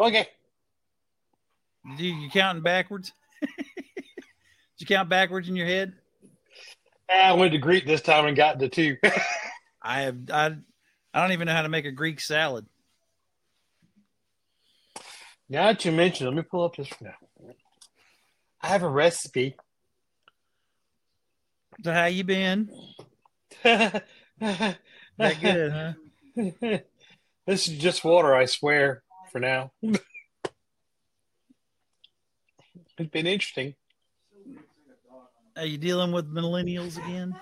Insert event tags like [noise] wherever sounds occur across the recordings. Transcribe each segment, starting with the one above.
Okay. You, you counting backwards? [laughs] Did you count backwards in your head? I went to Greek this time and got the two. [laughs] I have I I don't even know how to make a Greek salad. now that you mention, let me pull up this now. I have a recipe. So how you been? that [laughs] That good, huh? this is just water, I swear, for now. [laughs] it's been interesting. Are you dealing with millennials again?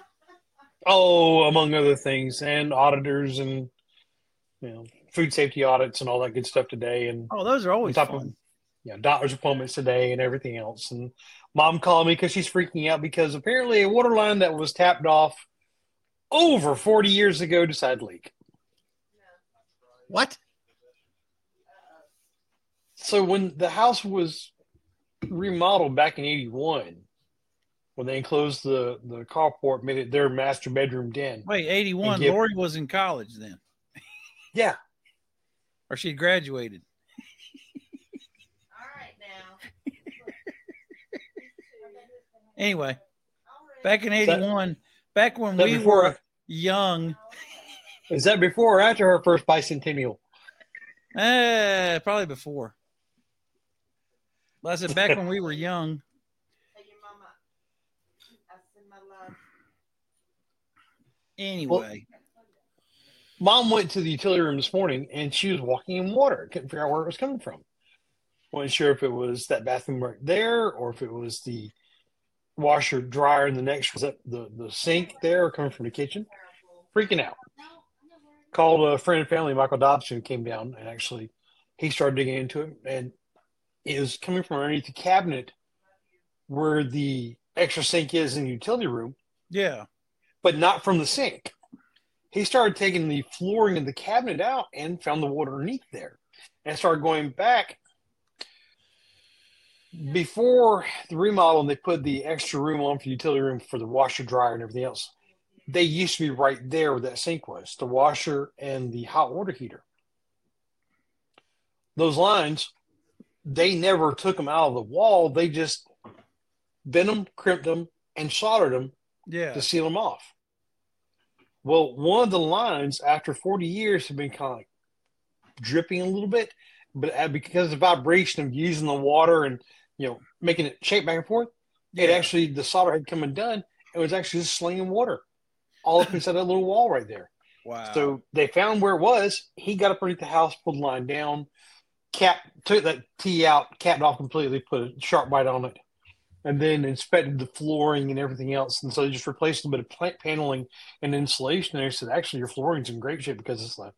Oh, among other things, and auditors and you know, food safety audits and all that good stuff today. And Oh, those are always top fun. of you know, doctor's appointments today and everything else. And mom called me because she's freaking out because apparently a water line that was tapped off over 40 years ago decided to leak. What? So when the house was remodeled back in 81, when they enclosed the, the carport, made it their master bedroom den. Wait, 81. And give- Lori was in college then, Yeah. or she had graduated. All right now. [laughs] Anyway, back in that- 81, back when we before- were young, Is that before or after her first bicentennial? eh, probably before. But I said back when we were young, [laughs] Tell your mama I send my love. anyway. Mom went to the utility room this morning and she was walking in water. Couldn't figure out where it was coming from. Wasn't sure if it was that bathroom right there or if it was the washer dryer in the next was that the, the sink there or coming from the kitchen. Freaking out. Called a friend and family, Michael Dobson, came down and actually he started digging into it and was coming from underneath the cabinet where the extra sink is in the utility room Yeah. but not from the sink. He started taking the flooring of the cabinet out and found the water underneath there and started going back. Before the remodel, and they put the extra room on for the utility room for the washer, dryer, and everything else. They used to be right there where that sink was the washer and the hot water heater. Those lines, they never took them out of the wall. They just bent them, crimped them, and soldered them Yeah. to seal them off. Well, one of the lines after 40 years have been kind of like dripping a little bit, but uh, because of the vibration of using the water and you know making it shake back and forth, it actually the solder had come undone and was actually just slinging water all up inside that little wall right there. [laughs] Wow. So they found where it was. He got up underneath the house, pulled the line down, cap took that T out, capped off completely, put a SharkBite on it, and then inspected the flooring and everything else. And so they just replaced a bit of plant paneling and insulation. And they said, actually, your flooring's in great shape because it's like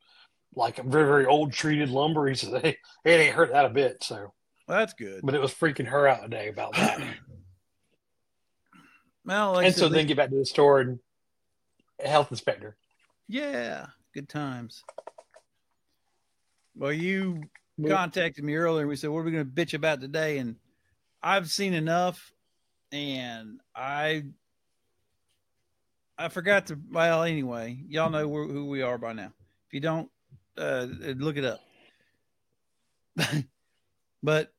like a very very old treated lumber. He said, [laughs] hey, it ain't hurt that a bit. So, Well, that's good. but it was freaking her out today about that. [clears throat] Well, like and so then get back to the store and health inspector. yeah, good times. Well, you contacted me earlier. And we said, "What are we going to bitch about today?" And I've seen enough, and I I forgot to. Well, anyway, y'all know who we are by now. If you don't, uh, look it up. [laughs] but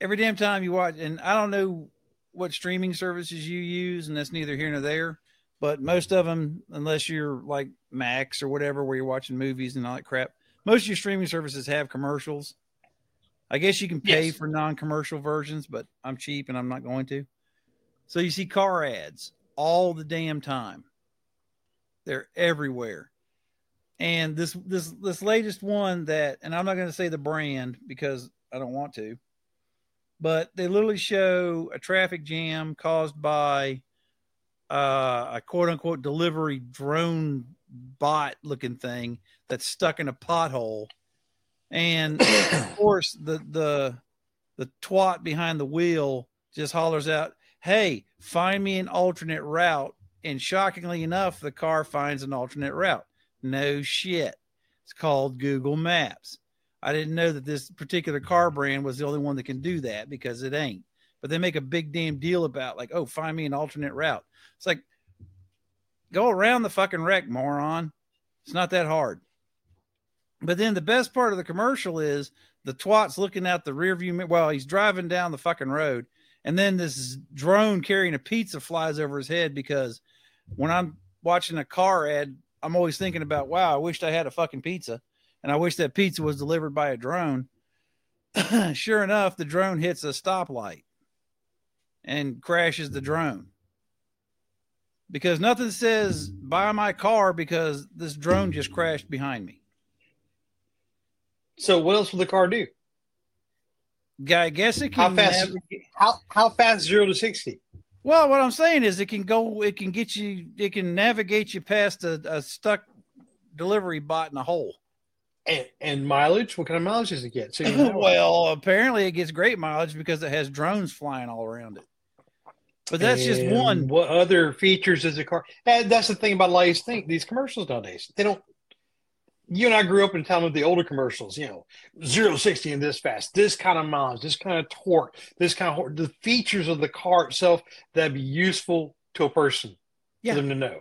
every damn time you watch, and I don't know what streaming services you use, and that's neither here nor there. But most of them, unless you're like Max or whatever, where you're watching movies and all that crap, most of your streaming services have commercials. I guess you can pay Yes. for non-commercial versions, but I'm cheap and I'm not going to. So you see car ads all the damn time. They're everywhere. And this this this latest one that and I'm not going to say the brand because I don't want to. But they literally show a traffic jam caused by uh, a quote unquote delivery drone bot looking thing that's stuck in a pothole. And [coughs] of course, the the the twat behind the wheel just hollers out, "Hey, find me an alternate route." And shockingly enough, the car finds an alternate route. No shit. It's called Google Maps. I didn't know that this particular car brand was the only one that can do that because it ain't. But they make a big damn deal about like, oh, find me an alternate route. It's like, go around the fucking wreck, moron. It's not that hard. But then the best part of the commercial is the twat's looking out the rear view. Well, he's driving down the fucking road, and then this drone carrying a pizza flies over his head because when I'm watching a car ad, I'm always thinking about, wow, I wished I had a fucking pizza, and I wish that pizza was delivered by a drone. [clears throat] sure enough, the drone hits a stoplight and crashes the drone because nothing says buy my car because this drone just crashed behind me. So what else will the car do? I guess it can. How fast- navigate- How how fast zero to sixty? Well, what I'm saying is, it can go. It can get you. It can navigate you past a, a stuck delivery bot in a hole. And, and mileage? What kind of mileage does it get? So [laughs] well, apparently, it gets great mileage because it has drones flying all around it. But that's just one. What other features does the car? And that's the thing about a lot of these things, these commercials nowadays. They don't. You and I grew up in town with the older commercials. You know, zero sixty in this fast, this kind of mileage, this kind of torque, this kind of the features of the car itself that'd be useful to a person Yeah. for them to know,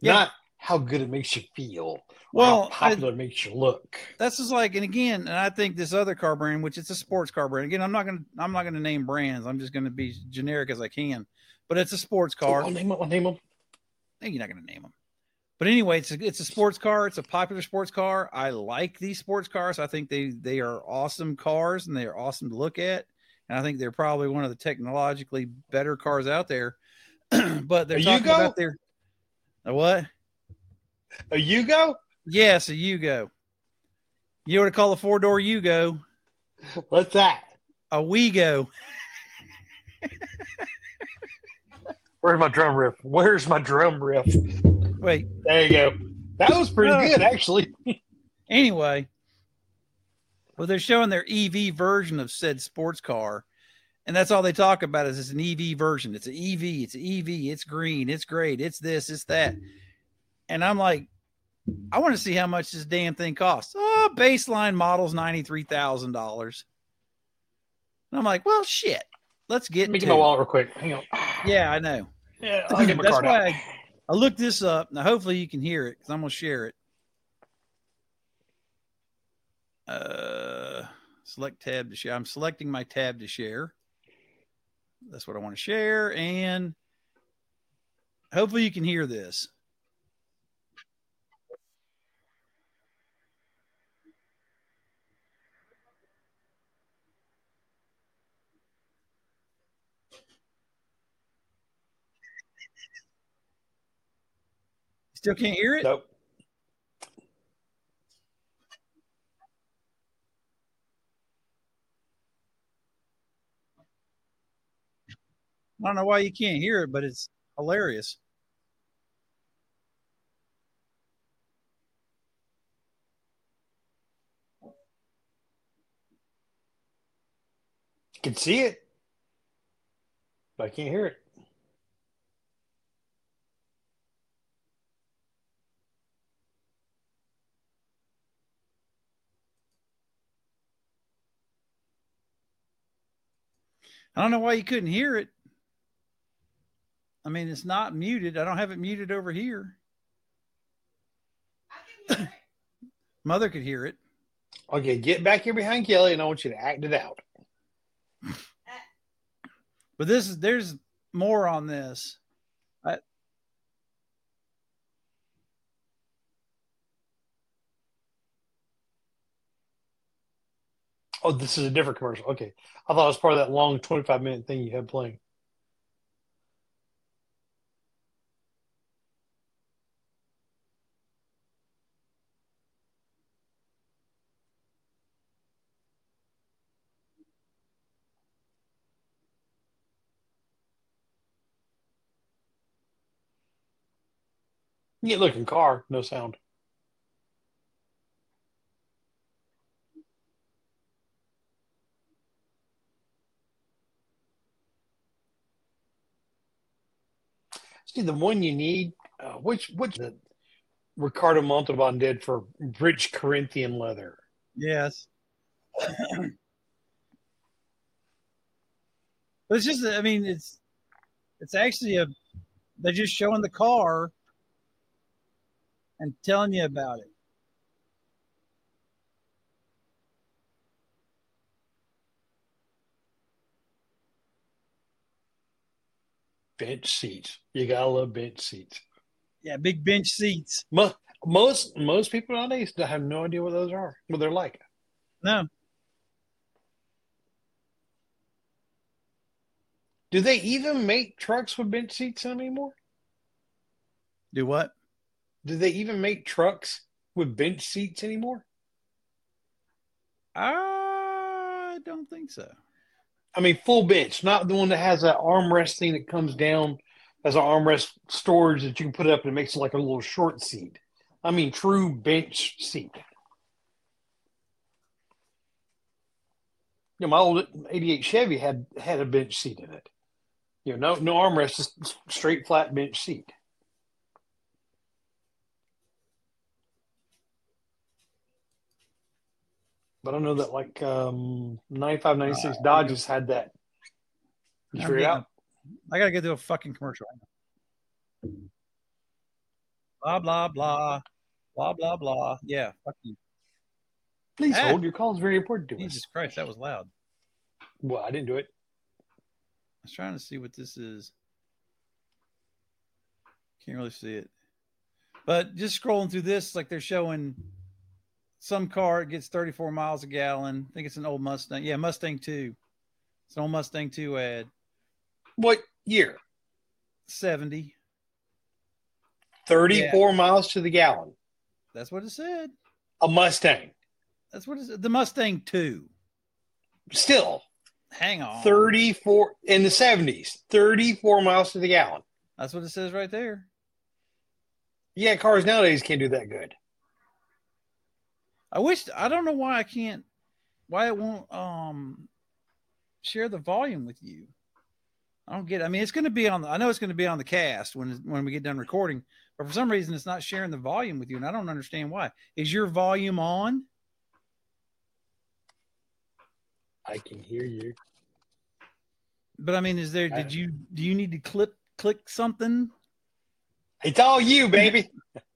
Yeah. not how good it makes you feel. or Well, how popular it makes you look. that's just like, and again, and I think this other car brand, which it's a sports car brand. Again, I'm not gonna, I'm not gonna name brands. I'm just gonna be generic as I can. But it's a sports car. I'll name them. I'll name them. You're not going to name them. But anyway, it's a, it's a sports car. It's a popular sports car. I like these sports cars. I think they they are awesome cars and they are awesome to look at. And I think they're probably one of the technologically better cars out there. [clears throat] but they're A talking Yugo? about their a what? A Yugo? Yes, a Yugo. You know what to call a four door Yugo? [laughs] What's that? A Wego. [laughs] Where's my drum riff? Where's my drum riff? Wait. There you go. That was pretty Uh, good, actually. [laughs] Anyway, well, they're showing their EV version of said sports car, and that's all they talk about is it's an EV version. It's an EV. It's an EV. It's green. It's great. It's this. It's that. And I'm like, I want to see how much this damn thing costs. Oh, baseline model's ninety three thousand dollars. And I'm like, well, shit. Let's get Let me get my wallet real quick. Hang on. Yeah, I know. Yeah, I'll get That's why. I- I looked this up. Now, hopefully, you can hear it because I'm gonna share it. Uh, select tab to share. I'm selecting my tab to share. That's what I want to share, and hopefully, you can hear this. Still can't hear it. Nope. I don't know why you can't hear it, but it's hilarious. can see it, but I can't hear it. I don't know why you couldn't hear it. I mean, it's not muted. I don't have it muted over here. I can hear it. [coughs] Mother could hear it. Okay, get back here behind Kelly, and I want you to act it out. Uh, but this is there's more on this. Oh, this is a different commercial. Okay, I thought it was part of that long twenty-five minute thing you had playing. Neat looking car, no sound. See the one you need. Uh, which which the Ricardo Montalban did for rich Corinthian leather. yes. but it's just I mean it's it's actually a they're just showing the car and telling you about it. Bench seats. You gotta love bench seats. Yeah, big bench seats. Most most most people nowadays have no idea what those are. What they're like. No, Do they even make trucks with bench seats anymore? do what? Do they even make trucks with bench seats anymore? I don't think so. I mean, full bench, not the one that has that armrest thing that comes down as an armrest storage that you can put up and it makes it like a little short seat. I mean, true bench seat. You know, my old '88 Chevy had had a bench seat in it. You know, no no armrest, just straight flat bench seat. But I know that like um, 95, 96 Dodges had that. You figure it out? I gotta get to a fucking commercial. Blah blah blah, blah blah blah. Yeah, fuck you. Please Ah. hold. Your call is very important to us. Jesus Christ, that was loud. Well, I didn't do it. I was trying to see what this is. Can't really see it. But just scrolling through this, like they're showing some car it gets 34 miles a gallon. I think it's an old Mustang. Yeah, Mustang 2. It's an old Mustang 2 ad. What year? 70. 34 miles to the gallon. That's what it said. A Mustang. That's what it said. The Mustang 2. Still Hang on. 34 in the 70s. 34 miles to the gallon. That's what it says right there. Yeah, cars nowadays can't do that good. I wish I don't know why I can't why it won't um share the volume with you. I don't get it. I mean it's gonna be on the I know it's gonna be on the cast when when we get done recording, but for some reason it's not sharing the volume with you, and I don't understand why. Is your volume on? I can hear you. But I mean, is there did you do you need to clip click something? It's all you, baby.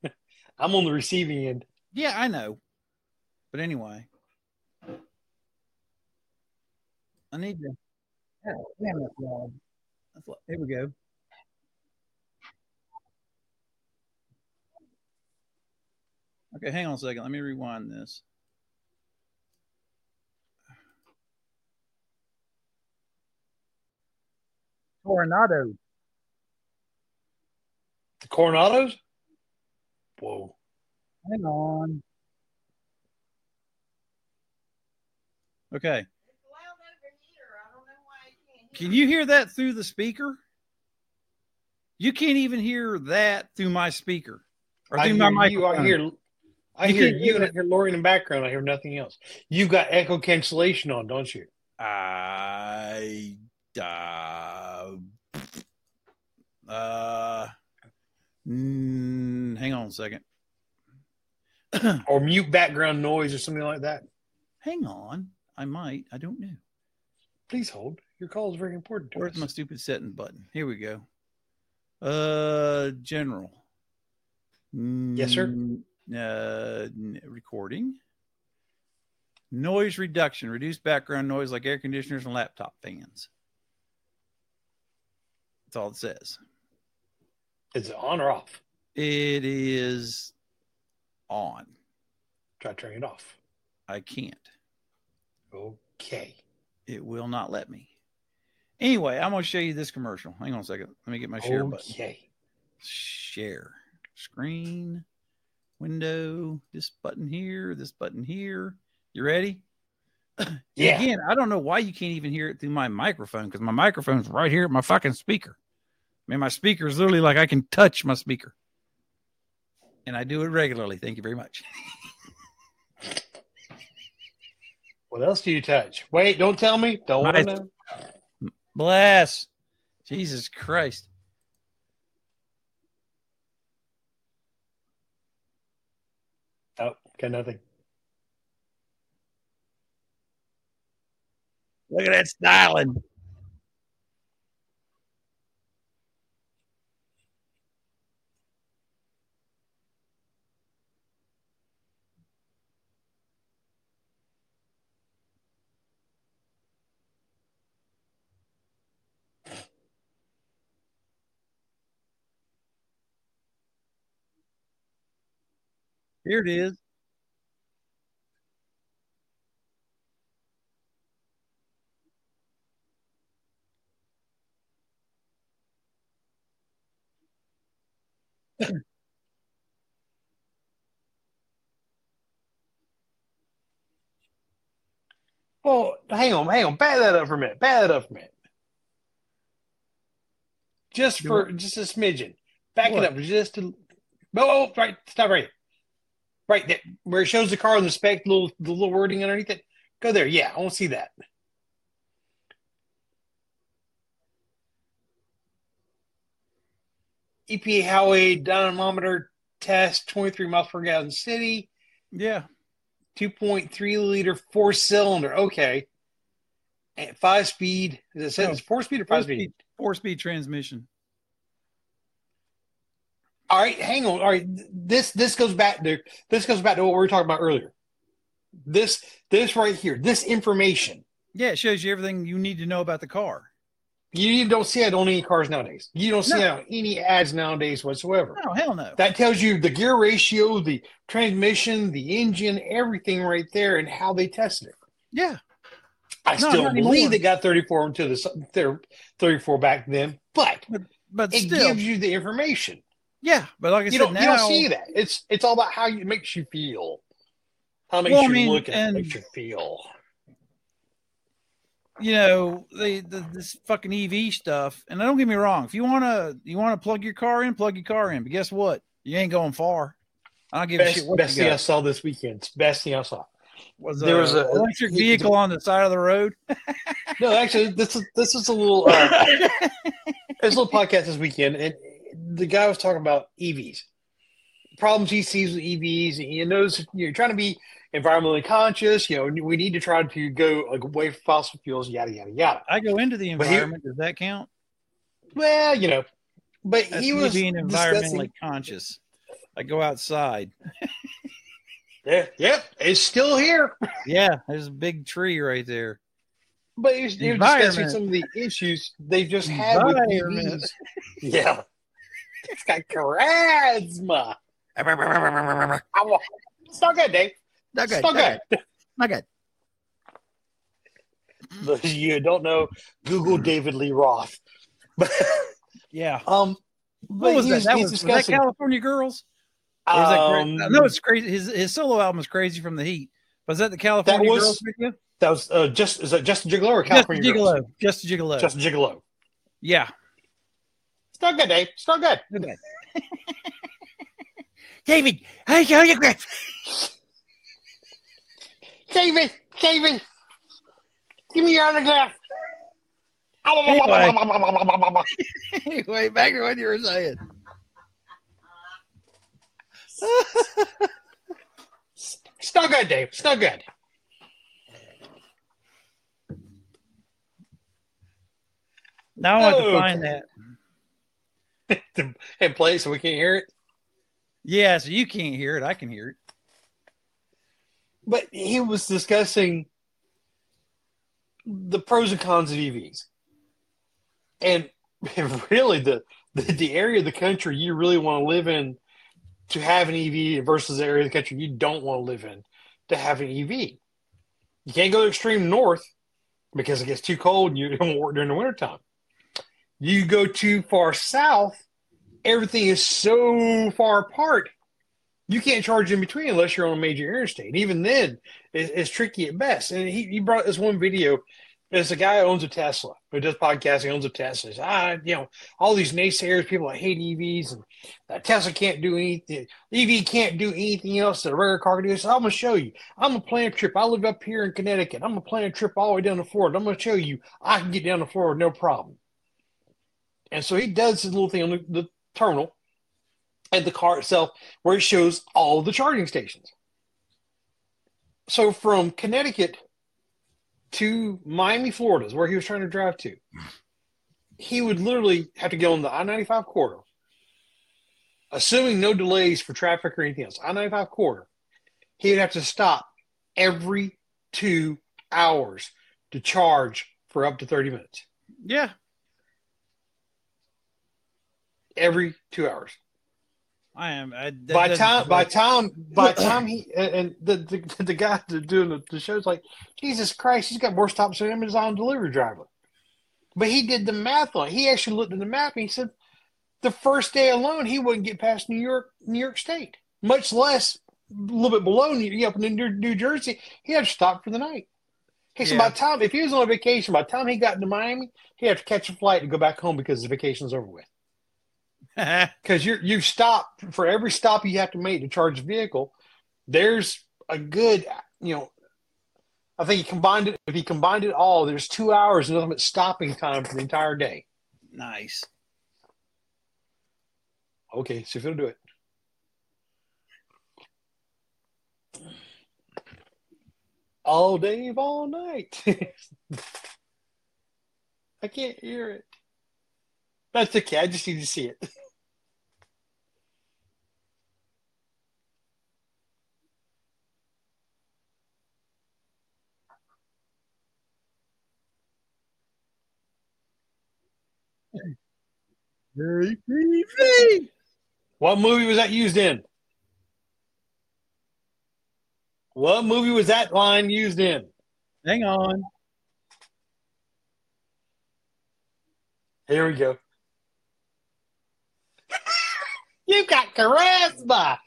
[laughs] I'm on the receiving end. Yeah, I know. But anyway. I need to Oh, damn it, Rob. That's what- Here we go. Okay, hang on a second. Let me rewind this. Coronado. The Coronados? Whoa. Hang on. Okay. It's loud over here. I don't know why I can't hear Can you hear that through the speaker? You can't even hear that through my speaker or I through hear my you. I hear, I You hear you and I hear Lori in the background. I hear nothing else. You've got echo cancellation on, don't you? I uh, uh mm, hang on a second. [clears throat] Or mute background noise or something like that? hang on. I might. I don't know. Please hold. Your call is very important to Where's us. my stupid setting button? Here we go. Uh, general. Yes, sir. Mm, Uh, recording. Noise reduction. Reduce background noise like air conditioners and laptop fans. That's all it says. Is it on or off? It is on. Try turning it off. I can't. Okay. It will not let me. Anyway, I'm going to show you this commercial. Hang on a second. Let me get my share button. Okay. share screen window this button here this button here you ready [clears throat] Yeah. again i don't know why you can't even hear it through my microphone because my microphone's right here at my fucking speaker i mean my speaker is literally like i can touch my speaker and i do it regularly thank you very much [laughs] What else do you touch? Wait, don't tell me. Don't want to know. bless jesus christ Oh, got nothing. look at that styling Here it is. Well, hang on, hang on. Back that up for a minute. Back that up for a minute. Just for just a smidgen. Back What? it up just a. Oh, oh, right. Stop right. Right there, where it shows the car on the spec, little the little wording underneath it. Go there. Yeah, I want to see that. EPA highway dynamometer test, 23 miles per gallon city. Yeah. 2.3 liter four cylinder. Okay. And five speed. Is it says No, four speed or Four five speed? speed, four speed transmission. All right, hang on. All right. This this goes back to this goes back to what we were talking about earlier. This this right here, this information. Yeah, it shows you everything you need to know about the car. You don't see it on any cars nowadays. You don't see No. it on any ads nowadays whatsoever. No, hell no. That tells you the gear ratio, the transmission, the engine, everything right there, and how they tested it. yeah. I No, still believe anymore. they got 34 into the their 34 back then, but But it still, gives you the information. Yeah. But like I You said, don't, now you don't see that. It's it's all about how it makes you feel. How it makes Well, I you mean, look and it and- makes you feel. you know the, the this fucking EV stuff. And don't get me wrong, if you wanna you wanna plug your car in, plug your car in. But guess what? You ain't going far. I don't give a shit Best, what best you thing I saw this weekend. Best thing I saw. Was there a was an electric vehicle on the side of the road. No, actually, this is this is a little [laughs] uh, there's a little podcast this weekend, and the guy was talking about EVs, problems he sees with EVs, and he knows you're trying to be environmentally conscious. You know, we need to try to go away from fossil fuels, yada yada yada. I go into the he- environment. Does that count? Well, you know, but That's he was being environmentally conscious. I go outside. [laughs] Yeah, yep, it's still here. Yeah, there's a big tree right there. But he was discussing some of the issues they just had with. EVs. [laughs] Yeah, it's got charisma. It's not good, Dave. Not It's not good. Not good. Those of you who don't know, Google David Lee Roth. [laughs] Yeah. um, What but was that? That was, was that. California Girls? Or was that cra- um, I know it's crazy. His his solo album is crazy from the heat. Was that the California was Girls video? that was uh, just is that Justin Gigolo or Just a California Girls? gigolo. Just a gigolo. Justin Gigolo. yeah. It's not good, Dave. It's not good. Okay. [laughs] David, how you autograph? David, David, give me your autograph. anyway, [laughs] back to what you were saying. [laughs] It's not good, Dave. Still good. Now I want to Okay. find that. [laughs] And play so we can't hear it. Yeah, so you can't hear it. I can hear it. But he was discussing the pros and cons of EVs. And [laughs] really the, the the area of the country you really want to live in to have an EV versus the area of the country you don't want to live in to have an EV. You can't go to extreme north because it gets too cold and you [laughs] don't work during the wintertime. You go too far south, everything is so far apart. You can't charge in between unless you're on a major interstate. Even then, it's, it's tricky at best. And he, he brought this one video. It's a guy who owns a Tesla who does podcasting, owns a Tesla. Says, ah, you know, all these naysayers, people that hate EVs, and Tesla can't do anything. EV can't do anything else that a regular car can do. Says, I'm going to show you. I'm going to plan a trip. I live up here in Connecticut. I'm going to plan a trip all the way down to Florida. I'm going to show you I can get down to Florida no problem. And so he does his little thing on the, the terminal and the car itself where it shows all the charging stations. So from Connecticut to Miami, Florida is where he was trying to drive to. He would literally have to go on the I 95 corridor, assuming no delays for traffic or anything else. I 95 corridor, he would have to stop every two hours to charge for up to 30 minutes. Yeah. Every two hours. I am. I, by time, by time, [clears throat] by time he and and the the, the guy doing the, the show's like, Jesus Christ, he's got more stops than Amazon delivery driver. But he did the math on. it. He actually looked at the map and he said, the first day alone, he wouldn't get past New York, New York State, much less a little bit below New, up in New, New Jersey. He had to stop for the night. He said, by Yeah. the time if he was on vacation, by the time he got to Miami, he had to catch a flight to go back home because the vacation's over with [laughs] because you you stop for every stop you have to make to charge the vehicle. There's a good, you know, I think he combined it. If he combined it all, there's two hours of but stopping time for the entire day. nice. Okay, so if it'll do it. All day, all night. [laughs] I can't hear it. That's okay. I just need to see it. [laughs] Very creepy. What movie was that used in? What movie was that line used in? Hang on. Here we go. [laughs] you got charisma.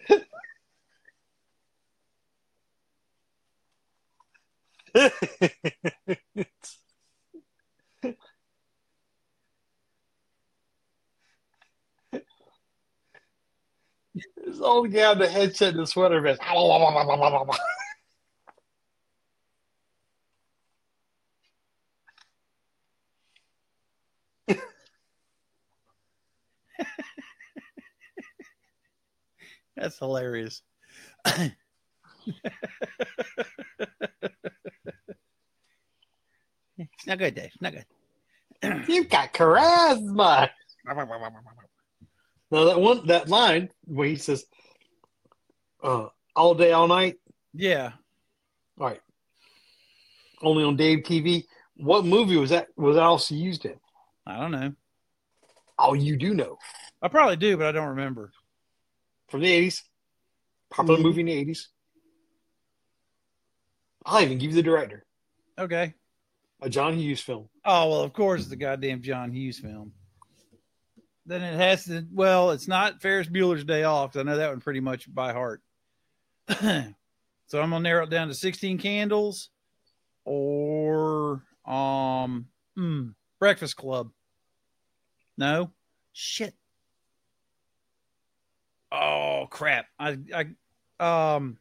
[laughs] This old guy in the headset and the sweater vest. [laughs] That's hilarious. [laughs] it's not good, Dave. Not good. [clears throat] You've got charisma. [laughs] Now that one, that line where he says, uh, "All day, all night, Yeah. all right, only on Dave TV." What movie was that? Was that also used in? I don't know. Oh, you do know I probably do, but I don't remember. from the eighties, popular Mhm. movie in the eighties. I'll even give you the director, Okay. a John Hughes film. Oh well, of course, it's the goddamn John Hughes film. Then it has to. Well, it's not Ferris Bueller's Day Off. 'cause I know that one pretty much by heart. [clears throat] so I'm gonna narrow it down to 16 Candles, or um, mm, Breakfast Club. No, shit. Oh crap! I I um,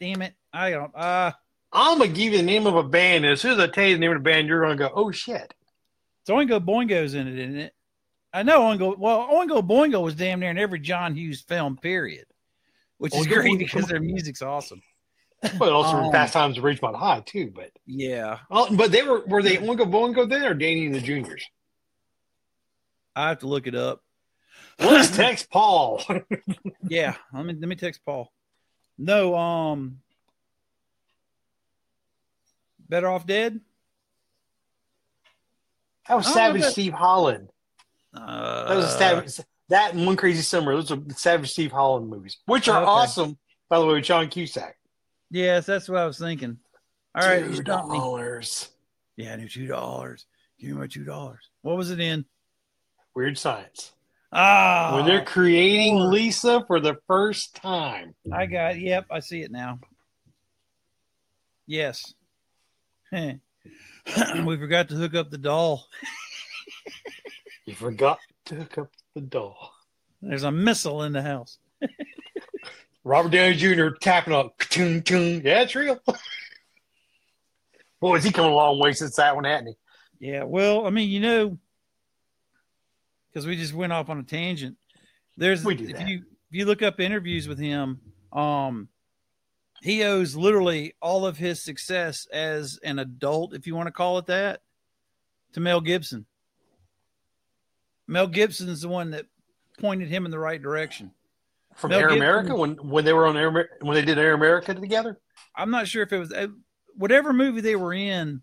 damn it! I don't. Uh, I'm gonna give you the name of a band, as soon as I tell you the name of the band, you're gonna go, "Oh shit!" So Oingo Boingo's in it, isn't it? I know Oingo. Well, Oingo Boingo was damn near in every John Hughes film, period. Which is great Boingo. because their music's awesome. But also Um, from Fast Times at Ridgemont High too. But Yeah, oh, but they were were they Oingo Boingo then or Danny and the Juniors? I have to look it up. Let's [laughs] text Paul. [laughs] Yeah, let me let me text Paul. No, um, Better Off Dead. That was I don't know Savage Steve Holland. Uh, That was a Savage. That and One Crazy Summer. Those are Savage Steve Holland movies, which are Okay. awesome. By the way, with John Cusack. Yes, that's what I was thinking. All right, two dollars. Yeah, I knew two dollars. Give me my two dollars. What was it in? Weird Science. Ah, when they're creating Lisa for the first time. I got. Yep, I see it now. Yes. [laughs] we forgot to hook up the doll. [laughs] You forgot to hook up the door. There's a missile in the house. [laughs] Robert Downey Jr. tapping on, chung, chung. yeah, it's real. [laughs] Boy, is he come a long way since that one, hasn't he? Yeah. Well, I mean, you know, because we just went off on a tangent. There's if that. you if you look up interviews with him, um, he owes literally all of his success as an adult, if you want to call it that, to Mel Gibson. Mel Gibson's the one that pointed him in the right direction. From Mel Air Gibson- America when when they were on Air when they did Air America together. I'm not sure if it was uh, whatever movie they were in.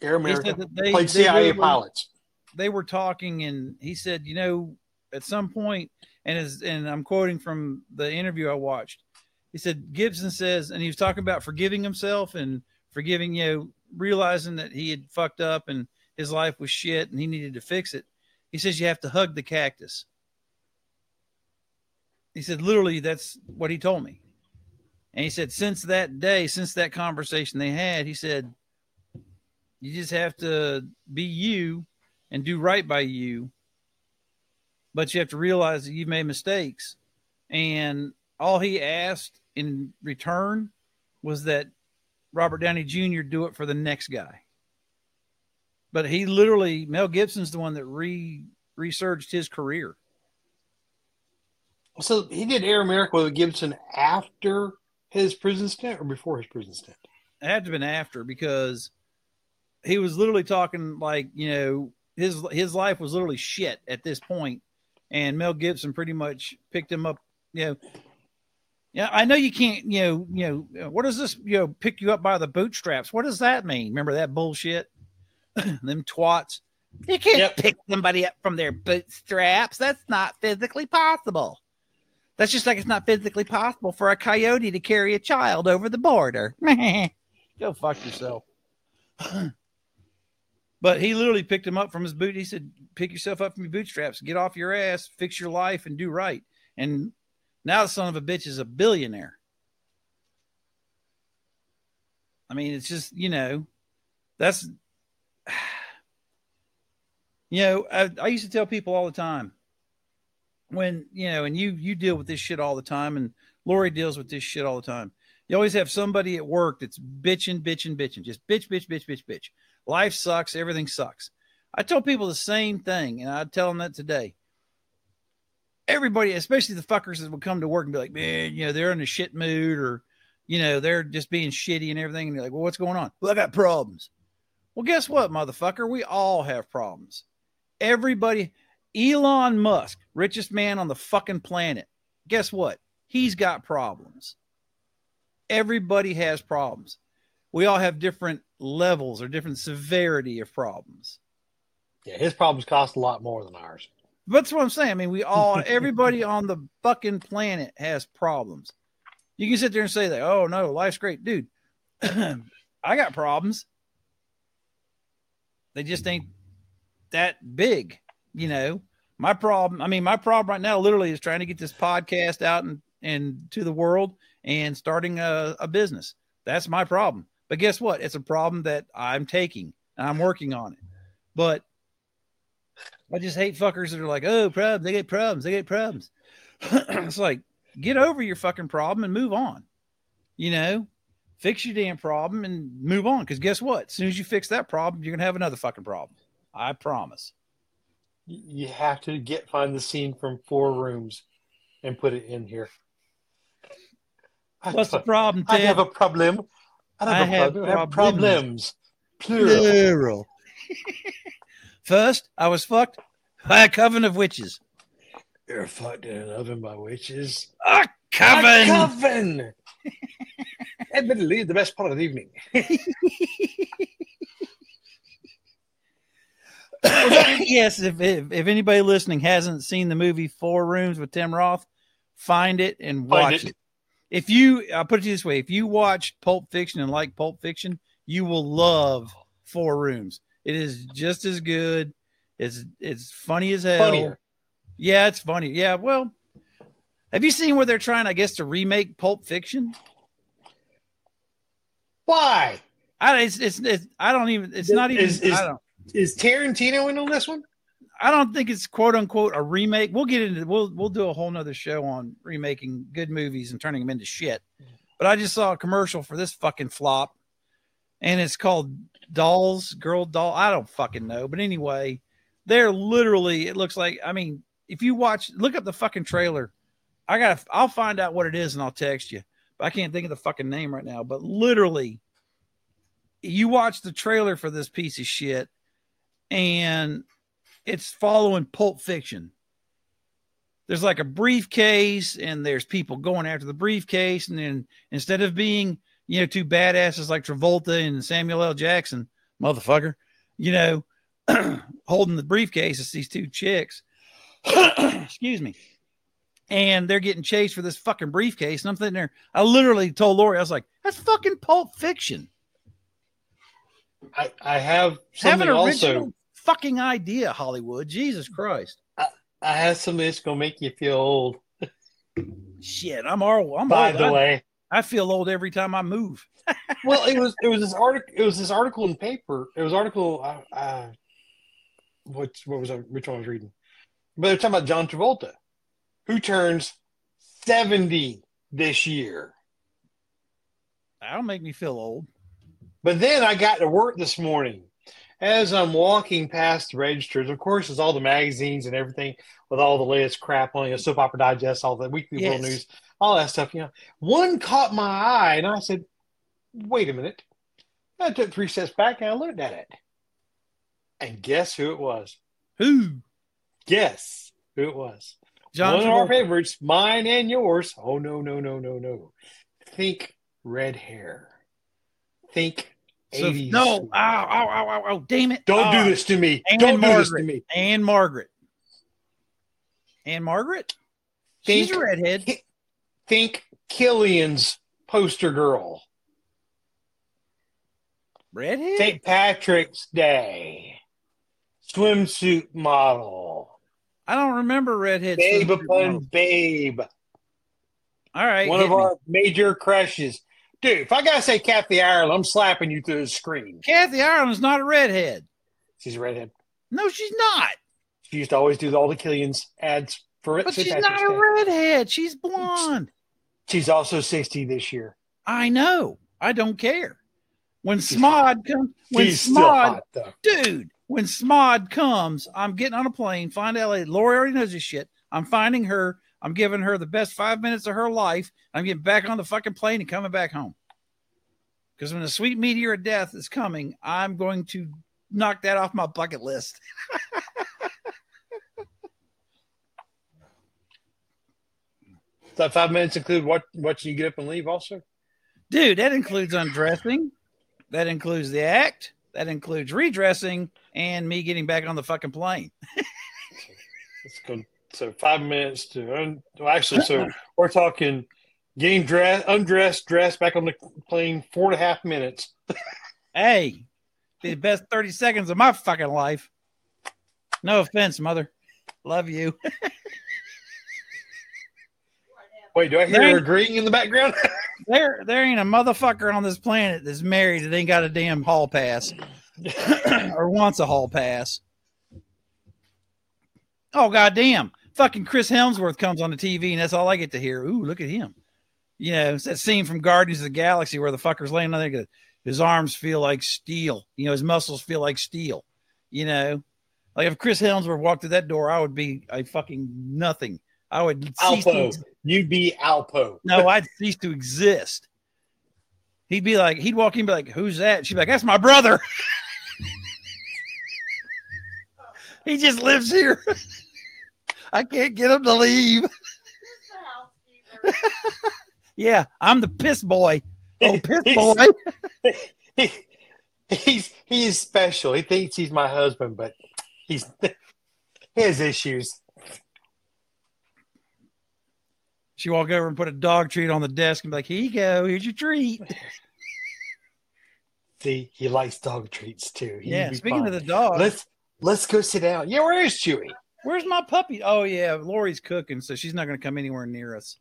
Air America they, played they CIA pilots. they were talking and he said, you know, at some point And as and I'm quoting from the interview I watched. He said Gibson says, and he was talking about forgiving himself and forgiving, you know, realizing that he had fucked up and his life was shit and he needed to fix it. He says you have to hug the cactus. He said literally that's what he told me. And he said since that day, since that conversation they had, he said you just have to be you and do right by you. But you have to realize that you've made mistakes. And all he asked in return was that Robert Downey Jr. do it for the next guy. But he literally, Mel Gibson's the one that re resurged his career. So he did Air America with Gibson after his prison stint or before his prison stint? It had to have been after because he was literally talking like, you know, his his life was literally shit at this point, and Mel Gibson pretty much picked him up. You know, yeah, I know you can't. You know, you know, what does this? You know, pick you up by the bootstraps. What does that mean? Remember that bullshit? [clears throat] Them twats. You can't Yep. pick somebody up from their bootstraps. That's not physically possible. That's just like it's not physically possible for a coyote to carry a child over the border. [laughs] Go fuck yourself. [clears throat] but he literally picked him up from his boot. He said, "Pick yourself up from your bootstraps, get off your ass, fix your life, and do right." And now the son of a bitch is a billionaire. I mean, it's just you know, that's [sighs] you know, I, I used to tell people all the time when you know, and you you deal with this shit all the time, and Lori deals with this shit all the time. You always have somebody at work that's bitching, bitching, bitching, just bitch, bitch, bitch, bitch, bitch. Life sucks. Everything sucks. I tell people the same thing, and I tell them that today. Everybody, especially the fuckers that would come to work and be like, man, you know, they're in a shit mood or, you know, they're just being shitty and everything. And you're like, well, what's going on? Well, I got problems. Well, guess what, motherfucker? We all have problems. Everybody, Elon Musk, richest man on the fucking planet. Guess what? He's got problems. Everybody has problems. We all have different levels or different severity of problems. Yeah, his problems cost a lot more than ours. That's what I'm saying. I mean, we all, [laughs] everybody on the fucking planet has problems. You can sit there and say that, oh no, life's great, dude. [clears throat] I got problems. They just ain't that big, you know. My problem, I mean, my problem right now literally is trying to get this podcast out and, and to the world and starting a, a business. That's my problem. But guess what? It's a problem that I'm taking and I'm working on it. But I just hate fuckers that are like, oh, problems. They get problems. They get problems. [clears throat] it's like, get over your fucking problem and move on. You know, fix your damn problem and move on. Because guess what? As soon as you fix that problem, you're going to have another fucking problem. I promise. You have to get find the scene from Four Rooms and put it in here. I What's the have problem, a- I Ted? have a problem. I I have, have a problem. I have problems. problems. Plural. Plural. [laughs] First, I was fucked by a coven of witches. You're fucked in an oven by witches. A coven. A coven. [laughs] coven. Admittedly, the best part of the evening. [laughs] yes, if, if if anybody listening hasn't seen the movie Four Rooms with Tim Roth, find it and Find watch it. it. If you, I'll put it this way: if you watch Pulp Fiction and like Pulp Fiction, you will love Four Rooms. It is just as good. It's it's funny as hell. Funnier. Yeah, it's funny. Yeah, well, have you seen where they're trying, I guess, to remake Pulp Fiction? Why? I it's it's, it's I don't even. It's not even. Is- is- I don't. Is Tarantino in on this one? I don't think it's quote unquote a remake. We'll get into we'll we'll do a whole nother show on remaking good movies and turning them into shit. But I just saw a commercial for this fucking flop, and it's called Dolls, Girl Doll. I don't fucking know. But anyway, they're literally. It looks like. I mean, if you watch, look up the fucking trailer. I got. I'll find out what it is and I'll text you. But I can't think of the fucking name right now. But literally, you watch the trailer for this piece of shit, and it's following Pulp Fiction. There's like a briefcase, and there's people going after the briefcase, and then instead of being, you know, two badasses like Travolta and Samuel L. Jackson, motherfucker, you know, [clears throat] holding the briefcase, it's these two chicks. [clears throat] Excuse me. And they're getting chased for this fucking briefcase. And I'm sitting there, I literally told Lori, I was like, that's fucking Pulp Fiction. I, I have Have an original also. fucking idea, Hollywood. Jesus Christ. I have something that's gonna make you feel old. Shit, I'm all I'm By old. the I, way, I feel old every time I move. [laughs] well, it was it was this article. It was this article in paper. It was article. Uh, uh, what what was I? Which one I was reading? But they're talking about John Travolta, who turns seventy this year. That'll make me feel old. But then I got to work this morning. As I'm walking past the registers, of course, there's all the magazines and everything with all the latest crap on you, Soap Opera Digest, all the Weekly World News, all that stuff. You know, one caught my eye, and I said, "Wait a minute." I took three steps back and I looked at it, and guess who it was? Who? Guess who it was? John One of our favorites, mine and yours. Oh no, no, no, no, no! Think red hair. Think So, 80s. no, ow, ow, ow, ow, ow, damn it. Don't Ah, do this to me. and Don't do this to Margaret. me. And Margaret. And Margaret? She's a Think- redhead. Think Killian's poster girl. Redhead? St. Patrick's Day. Swimsuit model. I don't remember redhead. Babe upon babe. All right. One of me. our major crushes. Dude, if I gotta say Kathy Ireland, I'm slapping you through the screen. Kathy Ireland's not a redhead. She's a redhead. No, she's not. She used to always do all the Killian's ads for it. But she's not a redhead. She's blonde. She's also 60 this year. I know. I don't care. When Smod comes, when Smod, dude, when Smod comes, I'm getting on a plane, find LA. Lori already knows this shit. I'm finding her. I'm giving her the best five minutes of her life. I'm getting back on the fucking plane and coming back home. Because when the sweet meteor of death is coming, I'm going to knock that off my bucket list. [laughs] That five minutes include what watching you get up and leave also? Dude, that includes undressing. That includes the act. That includes redressing and me getting back on the fucking plane. [laughs] Let's go. So five minutes to un, well, actually, so [laughs] we're talking getting dressed, undressed, dressed, back on the plane, four and a half minutes. [laughs] Hey, the best 30 seconds of my fucking life. No offense, mother. Love you. Wait, do I hear her agreeing in the background? There, there ain't a motherfucker on this planet that's married that ain't got a damn hall pass [coughs] or wants a hall pass. Oh goddamn! Fucking Chris Helmsworth comes on the TV, and that's all I get to hear. Ooh, look at him! You know, it's that scene from Guardians of the Galaxy where the fucker's laying on there. His arms feel like steel. You know, his muscles feel like steel. You know, like if Chris Helmsworth walked through that door, I would be a fucking nothing. I would cease to Alpo. You'd be Alpo. no, I'd cease to exist. He'd be like, he'd walk in and be like, Who's that? She'd be like, That's my brother. [laughs] he just lives here. [laughs] I can't get him to leave. Just a housekeeper. Yeah, I'm the piss boy. Oh, [laughs] piss boy. [laughs] He's- He, he's he's special. He thinks he's my husband, but he's he has issues. She walk over and put a dog treat on the desk and be like, Here you go. Here's your treat. See, he likes dog treats too. He'd yeah. Speaking fine. of the dog, let's let's go sit down. Yeah, where is Chewy? where's my puppy? Oh, yeah. Lori's cooking, so she's not going to come anywhere near us.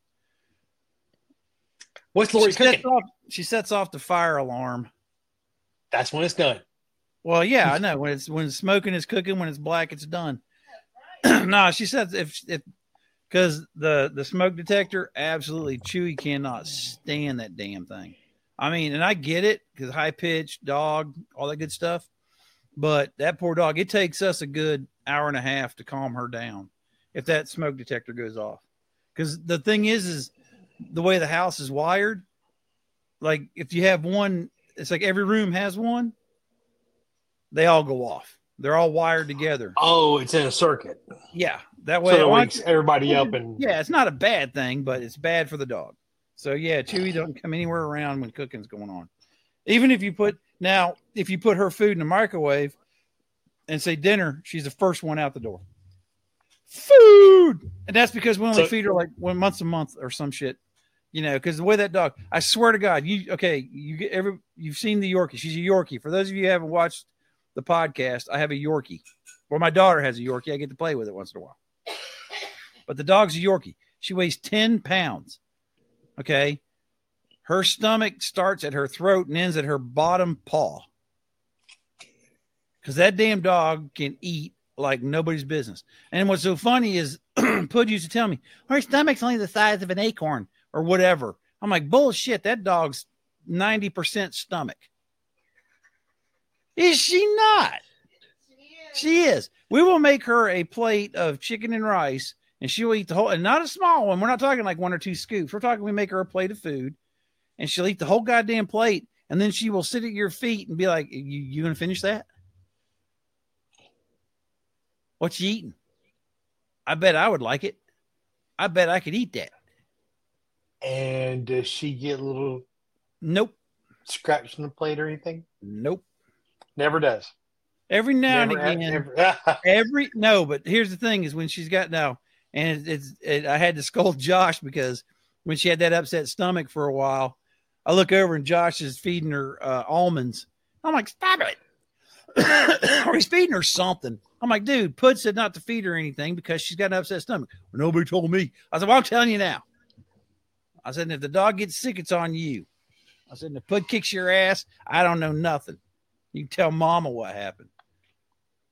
What's Lori she, sets cooking? off, she sets off the fire alarm. That's when it's done. Well, yeah, I know. When it's when smoking is cooking, when it's black, it's done. [clears throat] no, she said if if because the the smoke detector absolutely Chewy cannot stand that damn thing. I mean, and I get it because high pitched dog, all that good stuff. But that poor dog, it takes us a good hour and a half to calm her down if that smoke detector goes off. Because the thing is, is the way the house is wired. Like if you have one, it's like every room has one. They all go off. They're all wired together. Oh, it's in a circuit. Yeah, that way. So it wakes everybody up and yeah, it's not a bad thing, but it's bad for the dog. So yeah, Chewy don't come anywhere around when cooking's going on. Even if you put now, if you put her food in the microwave and say dinner, she's the first one out the door. food, and that's because we only So- feed her like one once a month or some shit. You know, because the way that dog, I swear to God, you okay? You get every you've seen the Yorkie. She's a Yorkie. For those of you who haven't watched the podcast, I have a Yorkie. Well, my daughter has a Yorkie. I get to play with it once in a while. But the dog's a Yorkie. She weighs 10 pounds. Okay. Her stomach starts at her throat and ends at her bottom paw. Because that damn dog can eat like nobody's business. And what's so funny is [clears throat] Pud used to tell me, her stomach's only the size of an acorn or whatever. I'm like, bullshit, that dog's 90% stomach. Is she not? She is. We will make her a plate of chicken and rice, and she'll eat the whole, and not a small one. We're not talking like one or two scoops. We're talking we make her a plate of food, and she'll eat the whole goddamn plate, and then she will sit at your feet and be like, "You, you gonna finish that? What you eating? I bet I would like it. I bet I could eat that. And does she get little Nope, scratch on the plate or anything? nope. Never does. Every now Never, and again, never- [laughs] every no, but here's the thing: is when she's got now, and it's it, I had to scold [laughs] Josh because when she had that upset stomach for a while, I look over and Josh is feeding her uh, almonds. I'm like, stop it, [coughs] or he's feeding her something. I'm like, dude, Pud said not to feed her anything because she's got an upset stomach. Well, nobody told me. I said, well, I'm telling you now. I said, if the dog gets sick, it's on you. I said, if Pud kicks your ass, I don't know nothing. You can tell Mama what happened.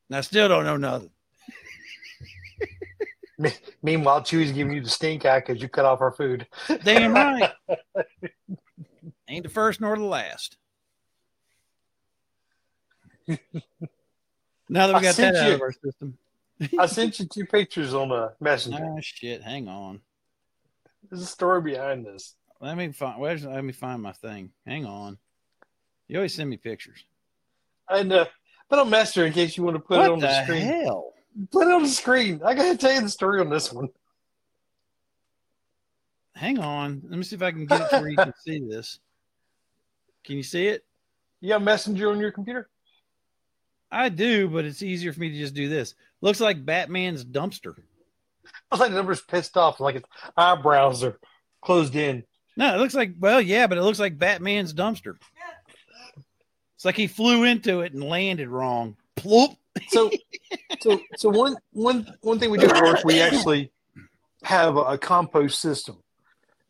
And I still don't know nothing. [laughs] Meanwhile, Chewy's giving you the stink eye because you cut off our food. Damn right. [laughs] Ain't the first nor the last. [laughs] now that we got that sent out you- of our system. I sent you two pictures on the messenger. Oh shit! Hang on. There's a story behind this. Let me find. Where's let me find my thing. Hang on. You always send me pictures. And uh, put on messenger in case you want to put it on the, the, screen. hell? Put it on the screen. I gotta tell you the story on this one. Hang on. Let me see if I can get it to where you can [laughs] see this. Can you see it? You got messenger on your computer? I do, but it's easier for me to just do this. Looks like Batman's dumpster. I was like the number's pissed off, like its eyebrows are closed in. No, it looks like well, yeah, but it looks like Batman's dumpster. It's like he flew into it and landed wrong. Plop. So, so, so one, one, one thing we do at work, we actually have a, a compost system.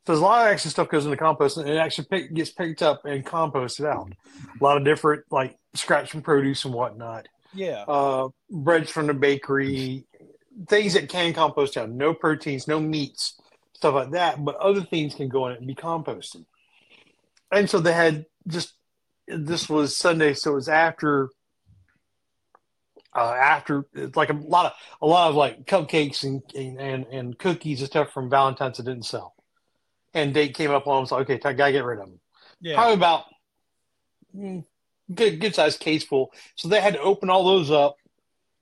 So there's a lot of extra stuff goes into compost, and it actually pick, gets picked up and composted out. A lot of different, like scraps from produce and whatnot. Yeah. uh, breads from the bakery, things that can compost down. No proteins, no meats, stuff like that. But other things can go in it and be composted. And so they had just this was Sunday, so it was after uh, after it's like a lot of a lot of like cupcakes and and, and cookies and stuff from Valentine's that didn't sell. And date came up on them, so okay, I gotta get rid of them Yeah. probably about mm, good good sized case full. So they had to open all those up,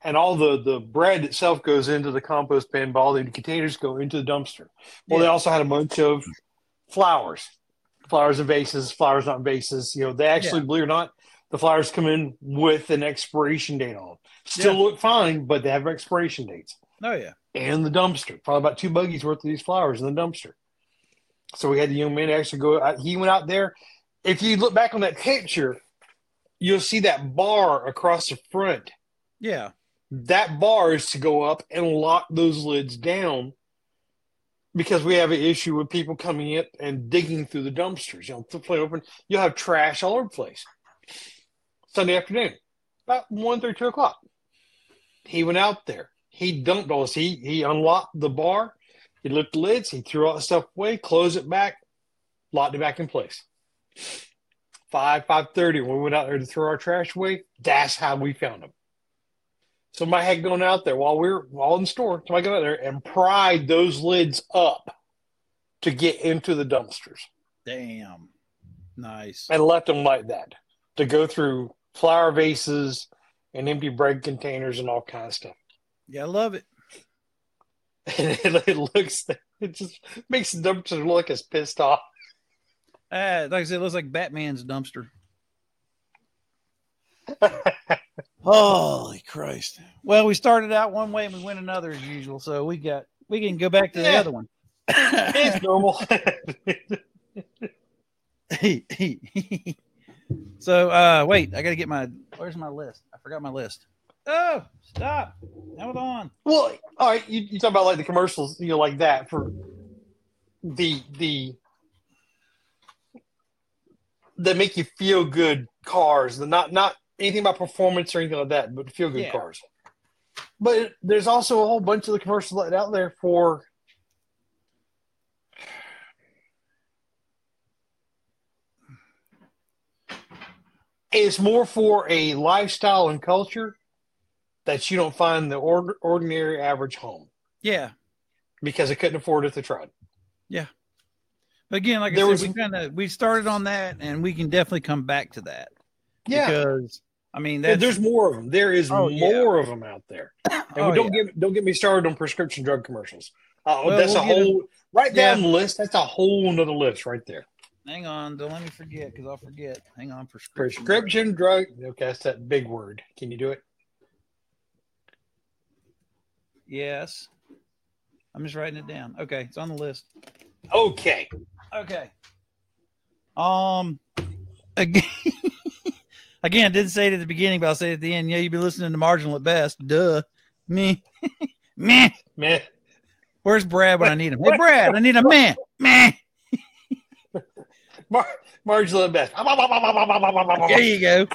and all the the bread itself goes into the compost bin, but all the containers go into the dumpster. Well, they also had a bunch of flowers, flowers in vases, flowers not in vases. You know, they actually, believe it or not, the flowers come in with an expiration date on. Still Yeah. look fine, but they have expiration dates Oh yeah. and the dumpster. Probably about two buggies worth of these flowers in the dumpster. So we had the young man actually go. out He went out there. If you look back on that picture, you'll see that bar across the front. Yeah. That bar is to go up and lock those lids down because we have an issue with people coming in and digging through the dumpsters. You know, it open, you'll have trash all over the place. Sunday afternoon, about one thirty, two o'clock. He went out there. He dumped all this. He he unlocked the bar. He lifted the lids. He threw all the stuff away, closed it back, locked it back in place. Five five thirty. When we went out there to throw our trash away, that's how we found him. Somebody had gone out there while we were all in the store. Somebody got out there and pried those lids up to get into the dumpsters Damn. Nice. and left them like that to go through flower vases and empty bread containers and all kinds of stuff. Yeah, I love it. And it, [laughs] it looks, it just makes the dumpster look as pissed off. Uh, like I said, it looks like Batman's dumpster. [laughs] Holy Christ! Well, we started out one way and we went another as usual, so we got we can go back to the other one. [laughs] It's normal. so uh wait, I gotta get my where's my list? I forgot my list. Oh, stop. Hold on. well, all right. You, you talk about like the commercials, you know, like that for the the that make you feel good cars. The not not anything about performance or anything like that, but feel good Yeah. cars. But there's also a whole bunch of the commercials out there for it's more for a lifestyle and culture that you don't find the ord- ordinary average home Yeah. because they couldn't afford it to try. But again, like I There said, was- we kind of we started on that and we can definitely come back to that. Yeah, Because I mean there's more of them. There is Oh, yeah. more of them out there. [coughs] And oh, don't yeah. get don't get me started on prescription drug commercials. Uh, Well, that's we'll a whole right Yeah. down the list. That's a whole another list right there. hang on, don't let me forget because I'll forget. Hang on, prescription. Prescription drug. Okay, that's that big word. Can you do it? Yes. I'm just writing it down. Okay, it's on the list. Okay. Okay. Um again [laughs] again, didn't say it at the beginning, but I'll say it at the end. Yeah, you've be listening to marginal at best. Duh. Me. [laughs] Meh. Man, Where's Brad when I need him? Hey Brad, I need a man. Meh. [laughs] Mar- marginal at best. There you go.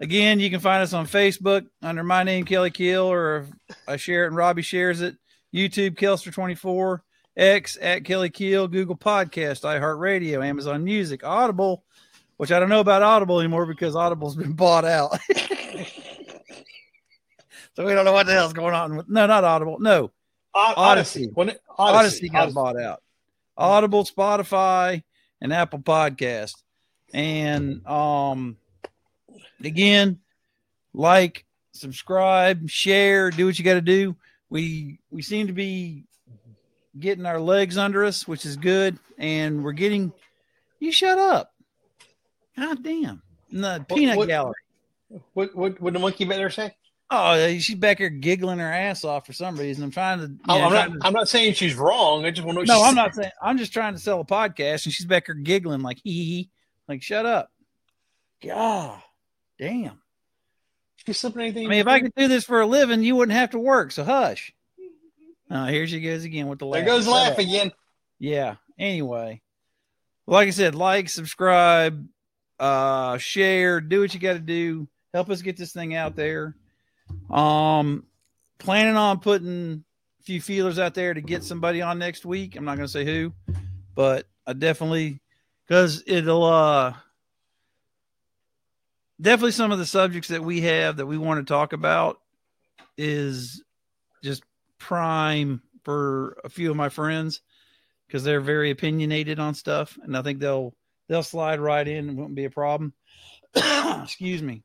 Again, you can find us on Facebook under my name, Kelly Kill, or I share it and Robbie shares it. YouTube, Kelster24, X at Kelly Keel, Google Podcast, iHeartRadio, Amazon Music, Audible, which I don't know about Audible anymore because Audible's been bought out. [laughs] so we don't know what the hell's going on. With, no, not Audible. No, O- Audacy. When it- Audacy, got Audacy. bought out. Audible, Spotify, and Apple Podcast. And um again, like, subscribe, share, do what you got to do. We we seem to be getting our legs under us, which is good, and we're getting you shut up. God damn. In the peanut what- gallery. What what what the monkey there say? Oh, uh, she's back here giggling her ass off for some reason. I'm trying to. you I'm, know, I'm not. to- I'm not saying she's wrong. I just want to. No, I'm not saying. I'm just trying to sell a podcast, and she's back here giggling like hee hee. hee. Like, shut up. God, damn. Slipping anything. I mean, if I could do this for a living, you wouldn't have to work. So hush. [laughs] Oh, here she goes again with the laugh. there goes Shut laugh up. again. Yeah. Anyway, like I said, like, subscribe, uh, share, do what you got to do. Help us get this thing out there. Um, planning on putting a few feelers out there to get somebody on next week. I'm not going to say who, but I definitely because it'll uh definitely some of the subjects that we have that we want to talk about is just prime for a few of my friends because they're very opinionated on stuff and i think they'll they'll slide right in and won't be a problem. [coughs] Excuse me.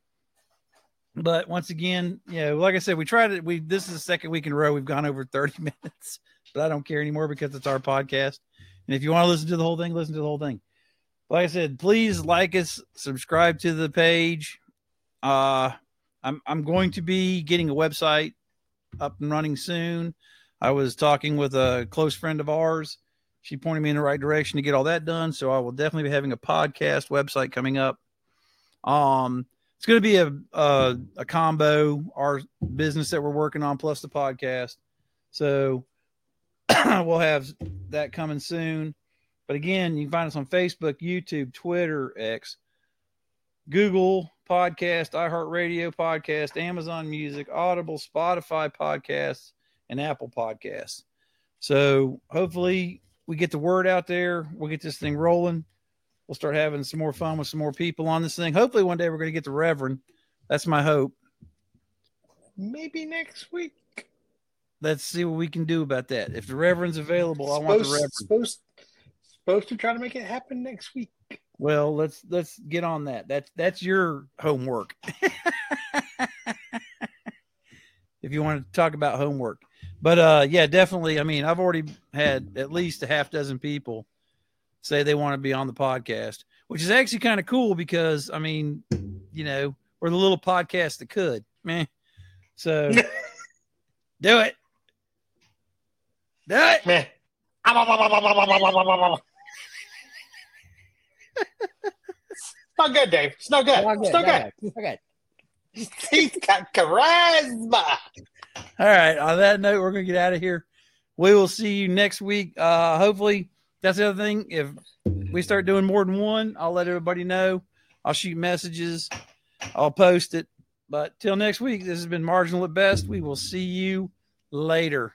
But once again yeah, like i said we tried it we this is the second week in a row we've gone over 30 [laughs] minutes but i don't care anymore because it's our podcast. And if you want to listen to the whole thing listen to the whole thing like i said please like us subscribe to the page. Uh i'm i'm going to be getting a website up and running soon. I was talking with a close friend of ours. She pointed me in the right direction to get all that done so i will definitely be having a podcast website coming up. Um it's going to be a, a a combo our business that we're working on plus the podcast. So [clears throat] we'll have that coming soon but again you can find us on facebook youtube twitter x google podcast iheartradio podcast amazon music audible spotify podcasts and apple podcasts. So hopefully we get the word out there. We'll get this thing rolling. We'll start having some more fun with some more people on this thing. Hopefully one day we're going to get the reverend. That's my hope. Maybe next week. let's see what we can do about that. If the reverend's available i want the reverend. supposed supposed to try to make it happen next week. Well, let's let's get on that. That's that's your homework. [laughs] if you want to talk about homework. But uh yeah, definitely. I mean, I've already had at least a half dozen people say they want to be on the podcast, which is actually kind of cool because I mean, you know, or the little podcast that could. Man, so [laughs] do it. Do it. Man. It's not good, Dave. It's not good. It's not good. Okay. [laughs] He's got charisma. All right. On that note, we're gonna get out of here. We will see you next week. Uh hopefully that's the other thing. If we start doing more than one, I'll let everybody know. I'll shoot messages. I'll post it. But till next week, this has been marginal at best. We will see you later.